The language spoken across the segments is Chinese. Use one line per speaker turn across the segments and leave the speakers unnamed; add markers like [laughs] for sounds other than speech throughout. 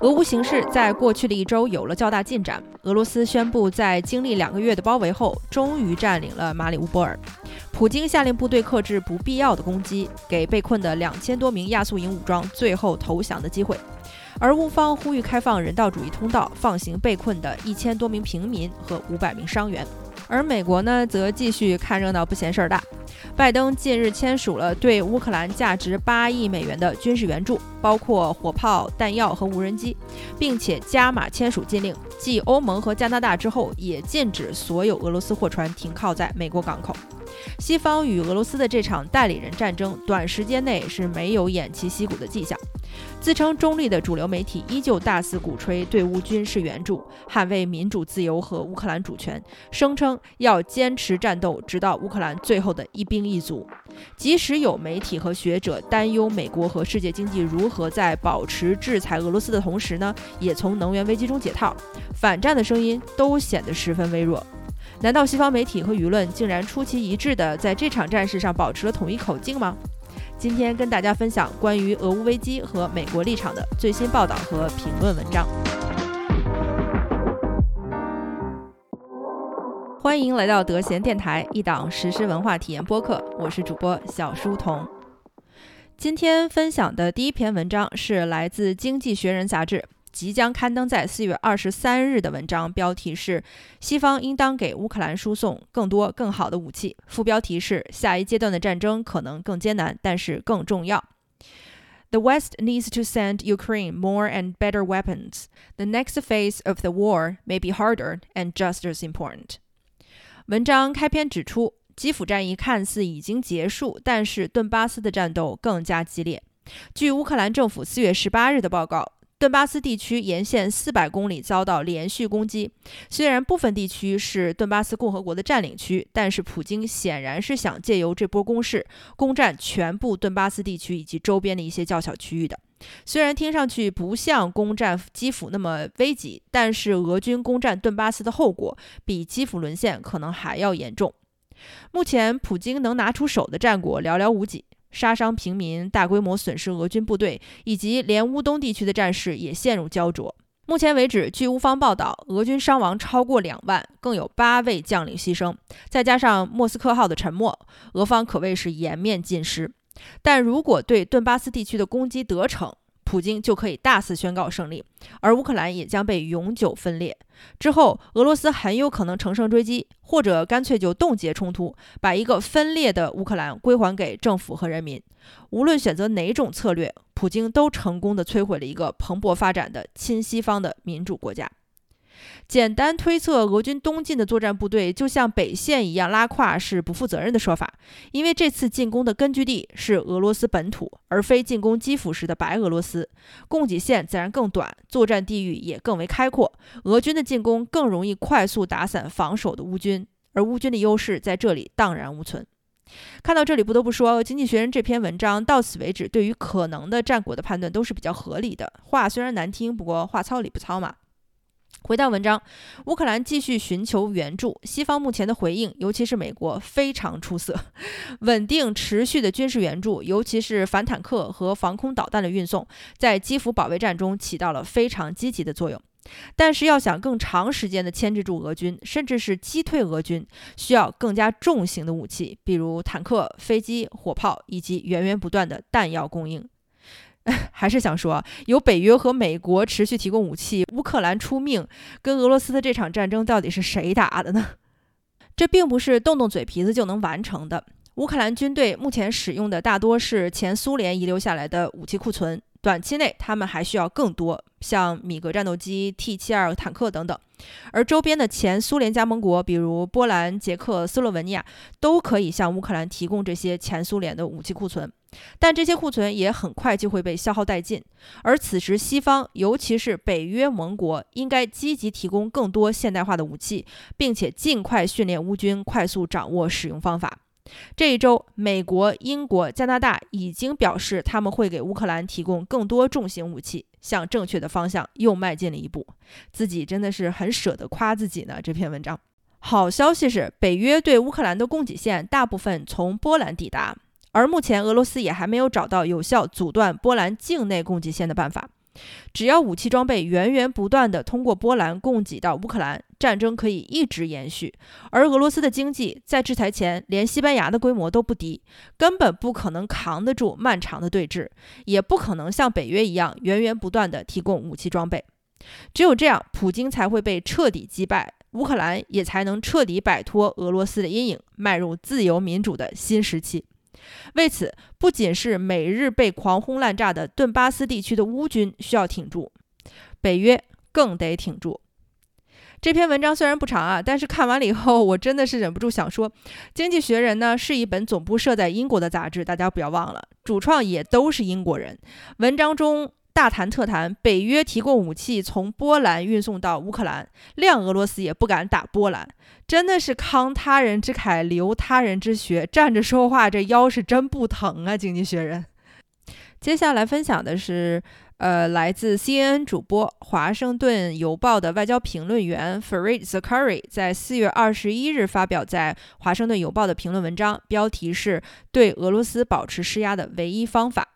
俄乌形势在过去的一周有了较大进展。俄罗斯宣布，在经历两个月的包围后，终于占领了马里乌波尔。普京下令部队克制不必要的攻击，给被困的两千多名亚速营武装最后投降的机会。而乌方呼吁开放人道主义通道，放行被困的一千多名平民和五百名伤员。而美国呢，则继续看热闹不嫌事儿大。拜登近日签署了对乌克兰价值八亿美元的军事援助，包括火炮、弹药和无人机，并且加码签署禁令，继欧盟和加拿大之后，也禁止所有俄罗斯货船停靠在美国港口。西方与俄罗斯的这场代理人战争，短时间内是没有偃旗息鼓的迹象。自称中立的主流媒体依旧大肆鼓吹对乌军事援助，捍卫民主自由和乌克兰主权，声称要坚持战斗，直到乌克兰最后的一兵一卒。即使有媒体和学者担忧美国和世界经济如何在保持制裁俄罗斯的同时呢，也从能源危机中解套，反战的声音都显得十分微弱。难道西方媒体和舆论竟然出奇一致地在这场战事上保持了统一口径吗？今天跟大家分享关于俄乌危机和美国立场的最新报道和评论文章。欢迎来到德贤电台，一档实时文化体验播客，我是主播小书童。今天分享的第一篇文章是来自《经济学人》杂志。即将刊登在四月二十三日的文章标题是“西方应当给乌克兰输送更多更好的武器”，副标题是“下一阶段的战争可能更艰难，但是更重要”。The West needs to send Ukraine more and better weapons. The next phase of the war may be harder and just as important. 文章开篇指出，基辅战役看似已经结束，但是顿巴斯的战斗更加激烈。据乌克兰政府四月十八日的报告。顿巴斯地区沿线四百公里遭到连续攻击。虽然部分地区是顿巴斯共和国的占领区，但是普京显然是想借由这波攻势攻占全部顿巴斯地区以及周边的一些较小区域的。虽然听上去不像攻占基辅那么危急，但是俄军攻占顿巴斯的后果比基辅沦陷可能还要严重。目前，普京能拿出手的战果寥寥无几。杀伤平民、大规模损失俄军部队，以及连乌东地区的战事也陷入焦灼。目前为止，据乌方报道，俄军伤亡超过两万，更有八位将领牺牲。再加上莫斯科号的沉没，俄方可谓是颜面尽失。但如果对顿巴斯地区的攻击得逞，普京就可以大肆宣告胜利，而乌克兰也将被永久分裂。之后，俄罗斯很有可能乘胜追击，或者干脆就冻结冲突，把一个分裂的乌克兰归还给政府和人民。无论选择哪种策略，普京都成功的摧毁了一个蓬勃发展的亲西方的民主国家。简单推测俄军东进的作战部队就像北线一样拉胯是不负责任的说法，因为这次进攻的根据地是俄罗斯本土，而非进攻基辅时的白俄罗斯，供给线自然更短，作战地域也更为开阔，俄军的进攻更容易快速打散防守的乌军，而乌军的优势在这里荡然无存。看到这里，不得不说，《经济学人》这篇文章到此为止对于可能的战果的判断都是比较合理的。话虽然难听，不过话糙理不糙嘛。回到文章，乌克兰继续寻求援助。西方目前的回应，尤其是美国，非常出色。[laughs] 稳定持续的军事援助，尤其是反坦克和防空导弹的运送，在基辅保卫战中起到了非常积极的作用。但是，要想更长时间的牵制住俄军，甚至是击退俄军，需要更加重型的武器，比如坦克、飞机、火炮，以及源源不断的弹药供应。[laughs] 还是想说，由北约和美国持续提供武器，乌克兰出命，跟俄罗斯的这场战争到底是谁打的呢？这并不是动动嘴皮子就能完成的。乌克兰军队目前使用的大多是前苏联遗留下来的武器库存。短期内，他们还需要更多，像米格战斗机、T72 坦克等等。而周边的前苏联加盟国，比如波兰、捷克斯洛文尼亚，都可以向乌克兰提供这些前苏联的武器库存。但这些库存也很快就会被消耗殆尽。而此时，西方，尤其是北约盟国，应该积极提供更多现代化的武器，并且尽快训练乌军，快速掌握使用方法。这一周，美国、英国、加拿大已经表示他们会给乌克兰提供更多重型武器，向正确的方向又迈进了一步。自己真的是很舍得夸自己呢。这篇文章，好消息是，北约对乌克兰的供给线大部分从波兰抵达，而目前俄罗斯也还没有找到有效阻断波兰境内供给线的办法。只要武器装备源源不断地通过波兰供给到乌克兰，战争可以一直延续。而俄罗斯的经济在制裁前连西班牙的规模都不低，根本不可能扛得住漫长的对峙，也不可能像北约一样源源不断地提供武器装备。只有这样，普京才会被彻底击败，乌克兰也才能彻底摆脱俄罗斯的阴影，迈入自由民主的新时期。为此，不仅是每日被狂轰滥炸的顿巴斯地区的乌军需要挺住，北约更得挺住。这篇文章虽然不长啊，但是看完了以后，我真的是忍不住想说，《经济学人》呢是一本总部设在英国的杂志，大家不要忘了，主创也都是英国人。文章中。大谈特谈，北约提供武器从波兰运送到乌克兰，谅俄罗斯也不敢打波兰，真的是慷他人之慨，流他人之血，站着说话这腰是真不疼啊！经济学人，接下来分享的是，呃，来自 CNN 主播、华盛顿邮报的外交评论员 Fareed Zakaria 在四月二十一日发表在华盛顿邮报的评论文章，标题是对俄罗斯保持施压的唯一方法。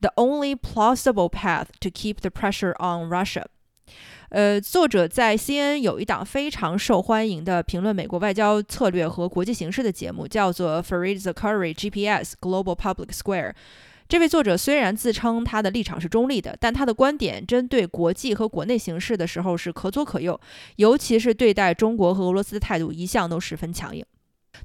The only plausible path to keep the pressure on Russia。呃，作者在 CNN 有一档非常受欢迎的评论美国外交策略和国际形势的节目，叫做 Fareed Zakaria GPS Global Public Square。这位作者虽然自称他的立场是中立的，但他的观点针对国际和国内形势的时候是可左可右，尤其是对待中国和俄罗斯的态度一向都十分强硬。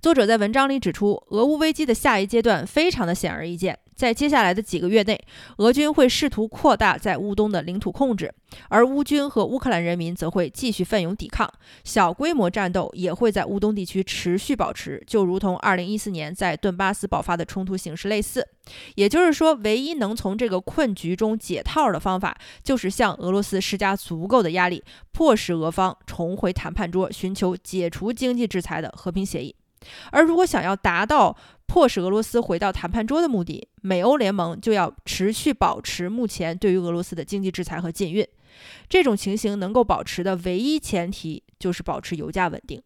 作者在文章里指出，俄乌危机的下一阶段非常的显而易见，在接下来的几个月内，俄军会试图扩大在乌东的领土控制，而乌军和乌克兰人民则会继续奋勇抵抗，小规模战斗也会在乌东地区持续保持，就如同2014年在顿巴斯爆发的冲突形势类似。也就是说，唯一能从这个困局中解套的方法，就是向俄罗斯施加足够的压力，迫使俄方重回谈判桌，寻求解除经济制裁的和平协议。而如果想要达到迫使俄罗斯回到谈判桌的目的，美欧联盟就要持续保持目前对于俄罗斯的经济制裁和禁运。这种情形能够保持的唯一前提就是保持油价稳定。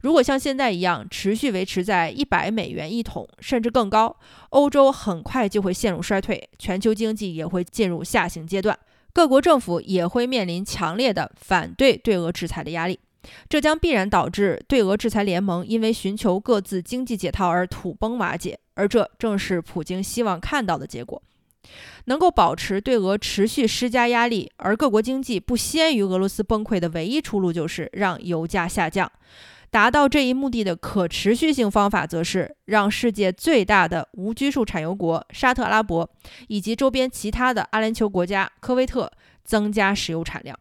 如果像现在一样持续维持在一百美元一桶甚至更高，欧洲很快就会陷入衰退，全球经济也会进入下行阶段，各国政府也会面临强烈的反对对俄制裁的压力。这将必然导致对俄制裁联盟因为寻求各自经济解套而土崩瓦解，而这正是普京希望看到的结果。能够保持对俄持续施加压力，而各国经济不先于俄罗斯崩溃的唯一出路就是让油价下降。达到这一目的的可持续性方法，则是让世界最大的无拘束产油国沙特阿拉伯以及周边其他的阿联酋国家科威特增加石油产量。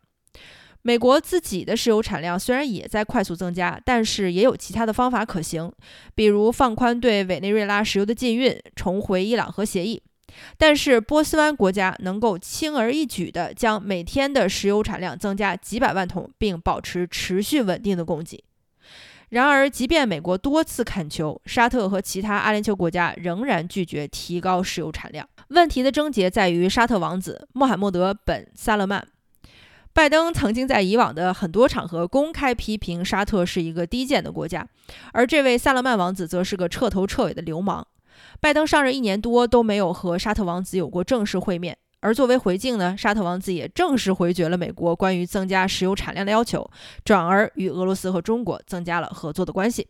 美国自己的石油产量虽然也在快速增加，但是也有其他的方法可行，比如放宽对委内瑞拉石油的禁运，重回伊朗核协议。但是波斯湾国家能够轻而易举地将每天的石油产量增加几百万桶，并保持持续稳定的供给。然而，即便美国多次恳求，沙特和其他阿联酋国家仍然拒绝提高石油产量。问题的症结在于沙特王子穆罕默德本·萨勒曼。拜登曾经在以往的很多场合公开批评沙特是一个低贱的国家，而这位萨勒曼王子则是个彻头彻尾的流氓。拜登上任一年多都没有和沙特王子有过正式会面，而作为回敬呢，沙特王子也正式回绝了美国关于增加石油产量的要求，转而与俄罗斯和中国增加了合作的关系。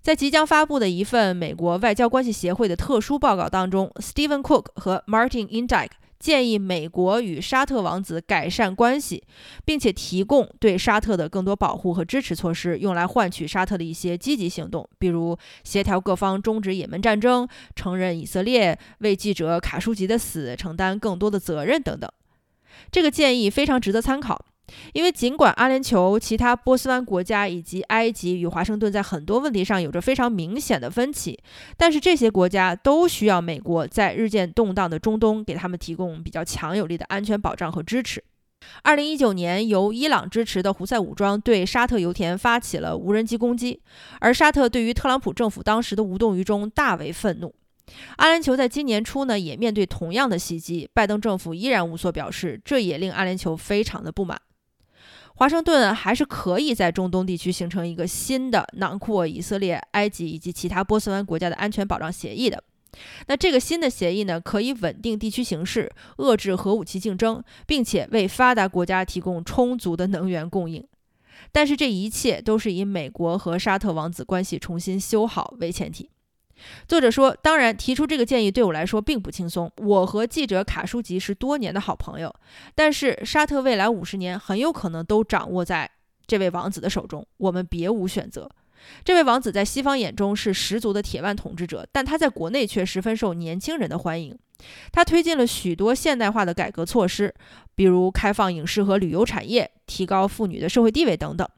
在即将发布的一份美国外交关系协会的特殊报告当中，Stephen Cook 和 Martin Indyk。建议美国与沙特王子改善关系，并且提供对沙特的更多保护和支持措施，用来换取沙特的一些积极行动，比如协调各方终止也门战争、承认以色列为记者卡舒吉的死承担更多的责任等等。这个建议非常值得参考。因为尽管阿联酋、其他波斯湾国家以及埃及与华盛顿在很多问题上有着非常明显的分歧，但是这些国家都需要美国在日渐动荡的中东给他们提供比较强有力的安全保障和支持。二零一九年，由伊朗支持的胡塞武装对沙特油田发起了无人机攻击，而沙特对于特朗普政府当时的无动于衷大为愤怒。阿联酋在今年初呢也面对同样的袭击，拜登政府依然无所表示，这也令阿联酋非常的不满。华盛顿还是可以在中东地区形成一个新的囊括以色列、埃及以及其他波斯湾国家的安全保障协议的。那这个新的协议呢，可以稳定地区形势，遏制核武器竞争，并且为发达国家提供充足的能源供应。但是这一切都是以美国和沙特王子关系重新修好为前提。作者说：“当然，提出这个建议对我来说并不轻松。我和记者卡舒吉是多年的好朋友，但是沙特未来五十年很有可能都掌握在这位王子的手中，我们别无选择。这位王子在西方眼中是十足的铁腕统治者，但他在国内却十分受年轻人的欢迎。他推进了许多现代化的改革措施，比如开放影视和旅游产业，提高妇女的社会地位等等。”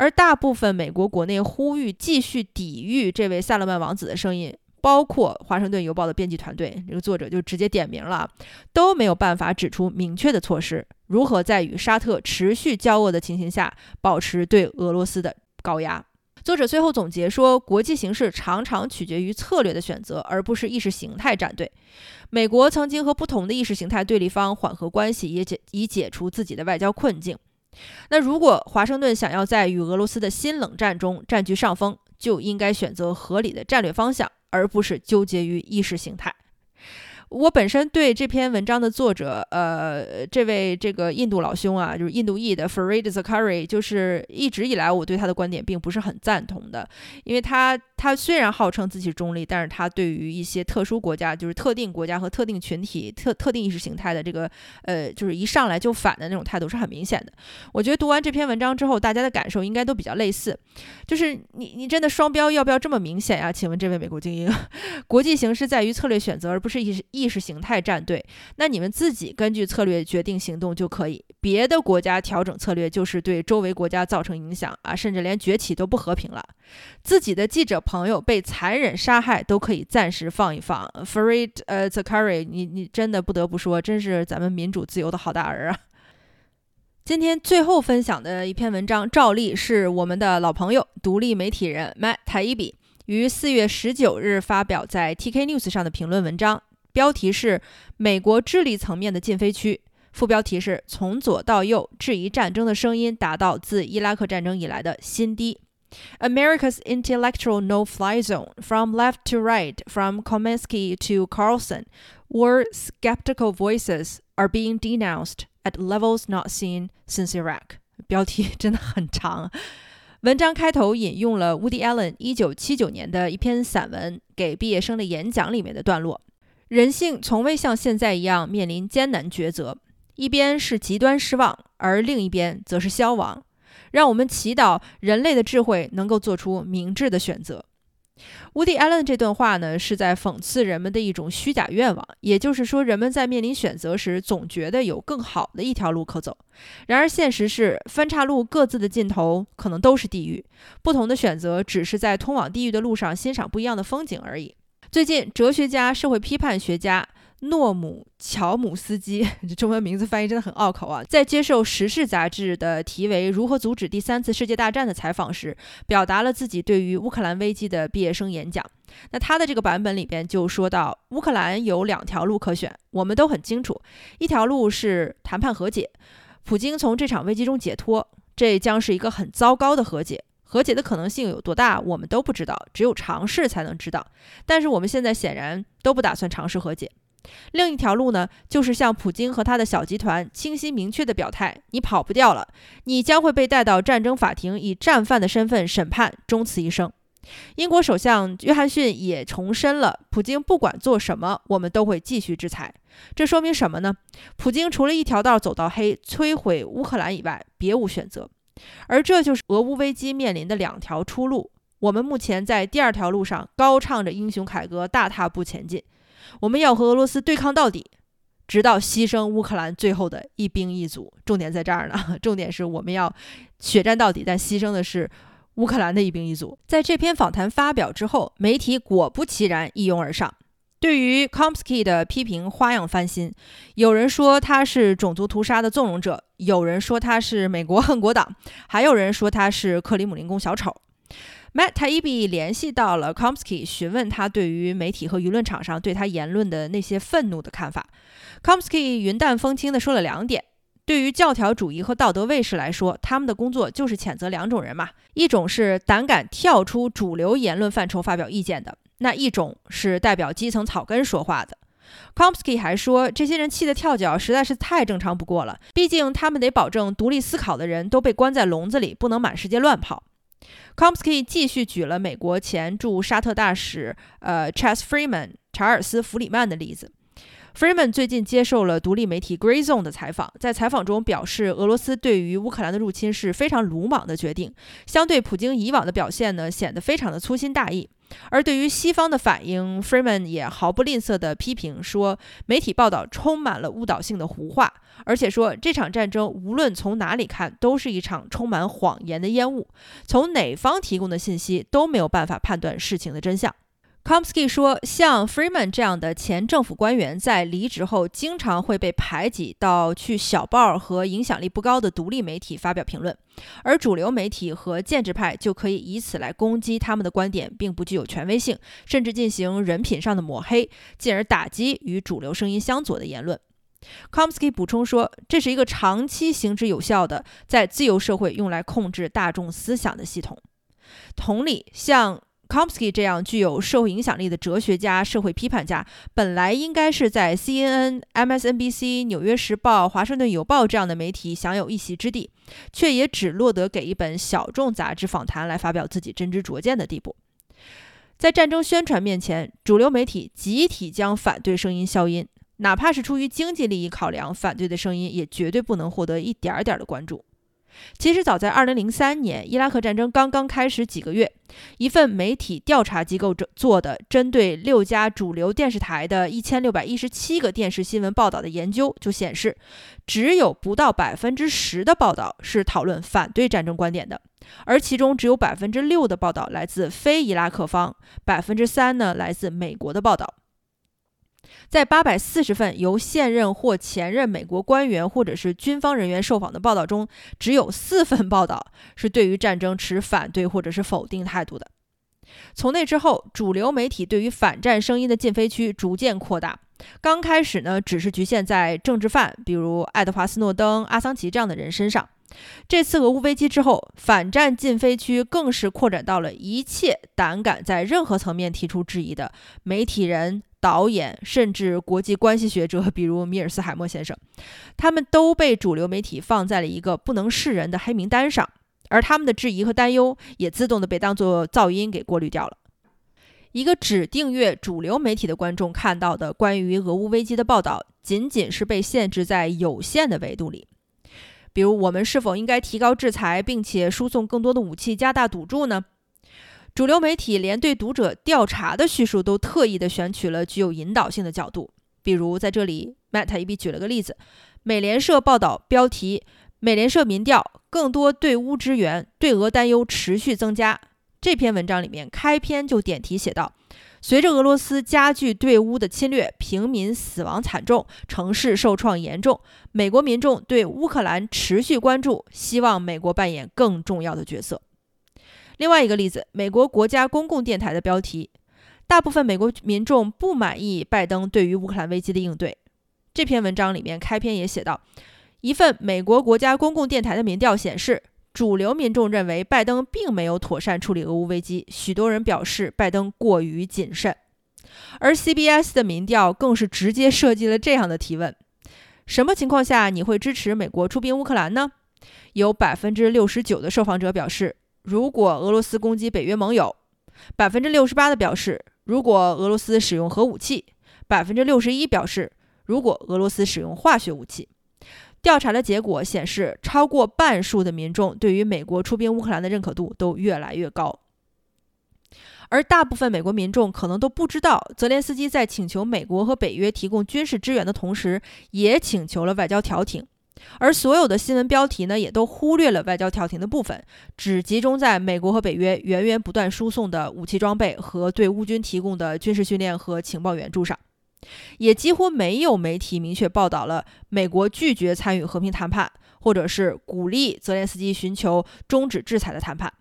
而大部分美国国内呼吁继续抵御这位萨勒曼王子的声音，包括《华盛顿邮报》的编辑团队，这个作者就直接点名了，都没有办法指出明确的措施，如何在与沙特持续交恶的情形下，保持对俄罗斯的高压。作者最后总结说，国际形势常常取决于策略的选择，而不是意识形态站队。美国曾经和不同的意识形态对立方缓和关系，也解以解除自己的外交困境。那如果华盛顿想要在与俄罗斯的新冷战中占据上风，就应该选择合理的战略方向，而不是纠结于意识形态。我本身对这篇文章的作者，呃，这位这个印度老兄啊，就是印度裔的 Farid Zakari，就是一直以来我对他的观点并不是很赞同的，因为他他虽然号称自己中立，但是他对于一些特殊国家，就是特定国家和特定群体、特特定意识形态的这个，呃，就是一上来就反的那种态度是很明显的。我觉得读完这篇文章之后，大家的感受应该都比较类似，就是你你真的双标要不要这么明显呀？请问这位美国精英，[laughs] 国际形势在于策略选择，而不是意识。意识形态站队，那你们自己根据策略决定行动就可以。别的国家调整策略，就是对周围国家造成影响啊，甚至连崛起都不和平了。自己的记者朋友被残忍杀害，都可以暂时放一放。Farid 呃 Zakari，你你真的不得不说，真是咱们民主自由的好大儿啊！今天最后分享的一篇文章，照例是我们的老朋友，独立媒体人 Matt Taibbi 于四月十九日发表在 TK News 上的评论文章。标题是“美国智力层面的禁飞区”，副标题是“从左到右质疑战争的声音达到自伊拉克战争以来的新低”。America's intellectual no-fly zone, from left to right, from Kominsky to Carlson, where skeptical voices are being denounced at levels not seen since Iraq。标题真的很长。文章开头引用了 Woody Allen 一九七九年的一篇散文给毕业生的演讲里面的段落。人性从未像现在一样面临艰难抉择，一边是极端失望，而另一边则是消亡。让我们祈祷人类的智慧能够做出明智的选择。乌迪·艾伦这段话呢，是在讽刺人们的一种虚假愿望，也就是说，人们在面临选择时，总觉得有更好的一条路可走。然而，现实是分岔路各自的尽头可能都是地狱，不同的选择只是在通往地狱的路上欣赏不一样的风景而已。最近，哲学家、社会批判学家诺姆·乔姆斯基（这中文名字翻译真的很拗口啊）在接受《时事》杂志的题为“如何阻止第三次世界大战”的采访时，表达了自己对于乌克兰危机的毕业生演讲。那他的这个版本里边就说到，乌克兰有两条路可选，我们都很清楚，一条路是谈判和解，普京从这场危机中解脱，这将是一个很糟糕的和解。和解的可能性有多大，我们都不知道，只有尝试才能知道。但是我们现在显然都不打算尝试和解。另一条路呢，就是向普京和他的小集团清晰明确的表态：你跑不掉了，你将会被带到战争法庭，以战犯的身份审判，终此一生。英国首相约翰逊也重申了：普京不管做什么，我们都会继续制裁。这说明什么呢？普京除了一条道走到黑，摧毁乌克兰以外，别无选择。而这就是俄乌危机面临的两条出路。我们目前在第二条路上高唱着英雄凯歌，大踏步前进。我们要和俄罗斯对抗到底，直到牺牲乌克兰最后的一兵一卒。重点在这儿呢，[laughs] 重点是我们要血战到底，但牺牲的是乌克兰的一兵一卒。在这篇访谈发表之后，媒体果不其然一拥而上。对于 Komsky 的批评花样翻新，有人说他是种族屠杀的纵容者，有人说他是美国恨国党，还有人说他是克里姆林宫小丑。Matt Taibbi 联系到了 Komsky，询问他对于媒体和舆论场上对他言论的那些愤怒的看法。Komsky 云淡风轻地说了两点：对于教条主义和道德卫士来说，他们的工作就是谴责两种人嘛，一种是胆敢跳出主流言论范畴发表意见的。那一种是代表基层草根说话的。Komsky 还说，这些人气得跳脚，实在是太正常不过了。毕竟他们得保证独立思考的人都被关在笼子里，不能满世界乱跑。Komsky 继续举了美国前驻沙特大使呃 Chas Freeman 查尔斯·弗里曼的例子。Freeman 最近接受了独立媒体 Gray Zone 的采访，在采访中表示，俄罗斯对于乌克兰的入侵是非常鲁莽的决定，相对普京以往的表现呢，显得非常的粗心大意。而对于西方的反应，Freeman 也毫不吝啬地批评说，媒体报道充满了误导性的胡话，而且说这场战争无论从哪里看都是一场充满谎言的烟雾，从哪方提供的信息都没有办法判断事情的真相。Komsky 说，像 Freeman 这样的前政府官员在离职后，经常会被排挤到去小报和影响力不高的独立媒体发表评论，而主流媒体和建制派就可以以此来攻击他们的观点并不具有权威性，甚至进行人品上的抹黑，进而打击与主流声音相左的言论。Komsky 补充说，这是一个长期行之有效的在自由社会用来控制大众思想的系统。同理，像 Komsky 这样具有社会影响力的哲学家、社会批判家，本来应该是在 CNN、MSNBC、纽约时报、华盛顿邮报这样的媒体享有一席之地，却也只落得给一本小众杂志访谈来发表自己真知灼见的地步。在战争宣传面前，主流媒体集体将反对声音消音，哪怕是出于经济利益考量，反对的声音也绝对不能获得一点点的关注。其实早在2003年，伊拉克战争刚刚开始几个月，一份媒体调查机构做的针对六家主流电视台的一千六百一十七个电视新闻报道的研究就显示，只有不到百分之十的报道是讨论反对战争观点的，而其中只有百分之六的报道来自非伊拉克方，百分之三呢来自美国的报道。在八百四十份由现任或前任美国官员或者是军方人员受访的报道中，只有四份报道是对于战争持反对或者是否定态度的。从那之后，主流媒体对于反战声音的禁飞区逐渐扩大。刚开始呢，只是局限在政治犯，比如爱德华·斯诺登、阿桑奇这样的人身上。这次俄乌危机之后，反战禁飞区更是扩展到了一切胆敢在任何层面提出质疑的媒体人。导演甚至国际关系学者，[laughs] 比如米尔斯海默先生，他们都被主流媒体放在了一个不能示人的黑名单上，而他们的质疑和担忧也自动的被当作噪音给过滤掉了。一个只订阅主流媒体的观众看到的关于俄乌危机的报道，仅仅是被限制在有限的维度里，比如我们是否应该提高制裁，并且输送更多的武器，加大赌注呢？主流媒体连对读者调查的叙述都特意的选取了具有引导性的角度，比如在这里，Matt 一笔举了个例子：美联社报道标题，美联社民调更多对乌支援，对俄担忧持续增加。这篇文章里面开篇就点题写道：随着俄罗斯加剧对乌的侵略，平民死亡惨重，城市受创严重，美国民众对乌克兰持续关注，希望美国扮演更重要的角色。另外一个例子，美国国家公共电台的标题：大部分美国民众不满意拜登对于乌克兰危机的应对。这篇文章里面开篇也写到，一份美国国家公共电台的民调显示，主流民众认为拜登并没有妥善处理俄乌危机，许多人表示拜登过于谨慎。而 CBS 的民调更是直接设计了这样的提问：什么情况下你会支持美国出兵乌克兰呢？有百分之六十九的受访者表示。如果俄罗斯攻击北约盟友，百分之六十八的表示；如果俄罗斯使用核武器，百分之六十一表示；如果俄罗斯使用化学武器，调查的结果显示，超过半数的民众对于美国出兵乌克兰的认可度都越来越高。而大部分美国民众可能都不知道，泽连斯基在请求美国和北约提供军事支援的同时，也请求了外交调停。而所有的新闻标题呢，也都忽略了外交调停的部分，只集中在美国和北约源源不断输送的武器装备和对乌军提供的军事训练和情报援助上，也几乎没有媒体明确报道了美国拒绝参与和平谈判，或者是鼓励泽连斯基寻求终止制裁的谈判。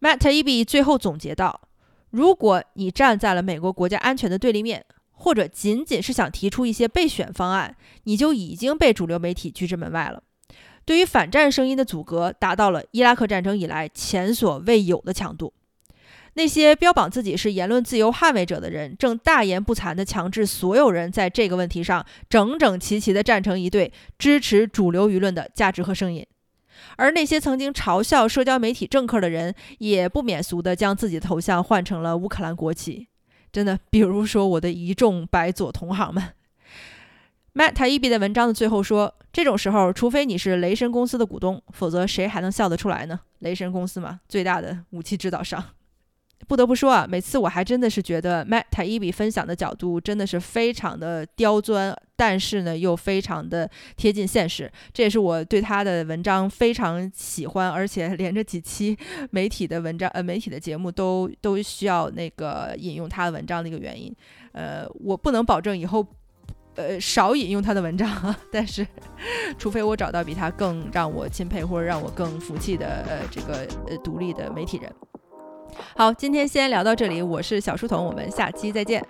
Matt Taibbi 最后总结道：“如果你站在了美国国家安全的对立面。”或者仅仅是想提出一些备选方案，你就已经被主流媒体拒之门外了。对于反战声音的阻隔达到了伊拉克战争以来前所未有的强度。那些标榜自己是言论自由捍卫者的人，正大言不惭地强制所有人在这个问题上整整齐齐地站成一队，支持主流舆论的价值和声音。而那些曾经嘲笑社交媒体政客的人，也不免俗地将自己的头像换成了乌克兰国旗。真的，比如说我的一众白左同行们。Matt Taibbi 的文章的最后说：“这种时候，除非你是雷神公司的股东，否则谁还能笑得出来呢？雷神公司嘛，最大的武器制造商。”不得不说啊，每次我还真的是觉得 Matt Taibbi 分享的角度真的是非常的刁钻，但是呢又非常的贴近现实。这也是我对他的文章非常喜欢，而且连着几期 [laughs] 媒体的文章呃媒体的节目都都需要那个引用他的文章的一个原因。呃，我不能保证以后呃少引用他的文章，但是除非我找到比他更让我钦佩或者让我更服气的呃这个呃独立的媒体人。好，今天先聊到这里。我是小书童，我们下期再见。